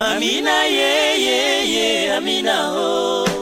Amina ye ye ye Amina oh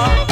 ま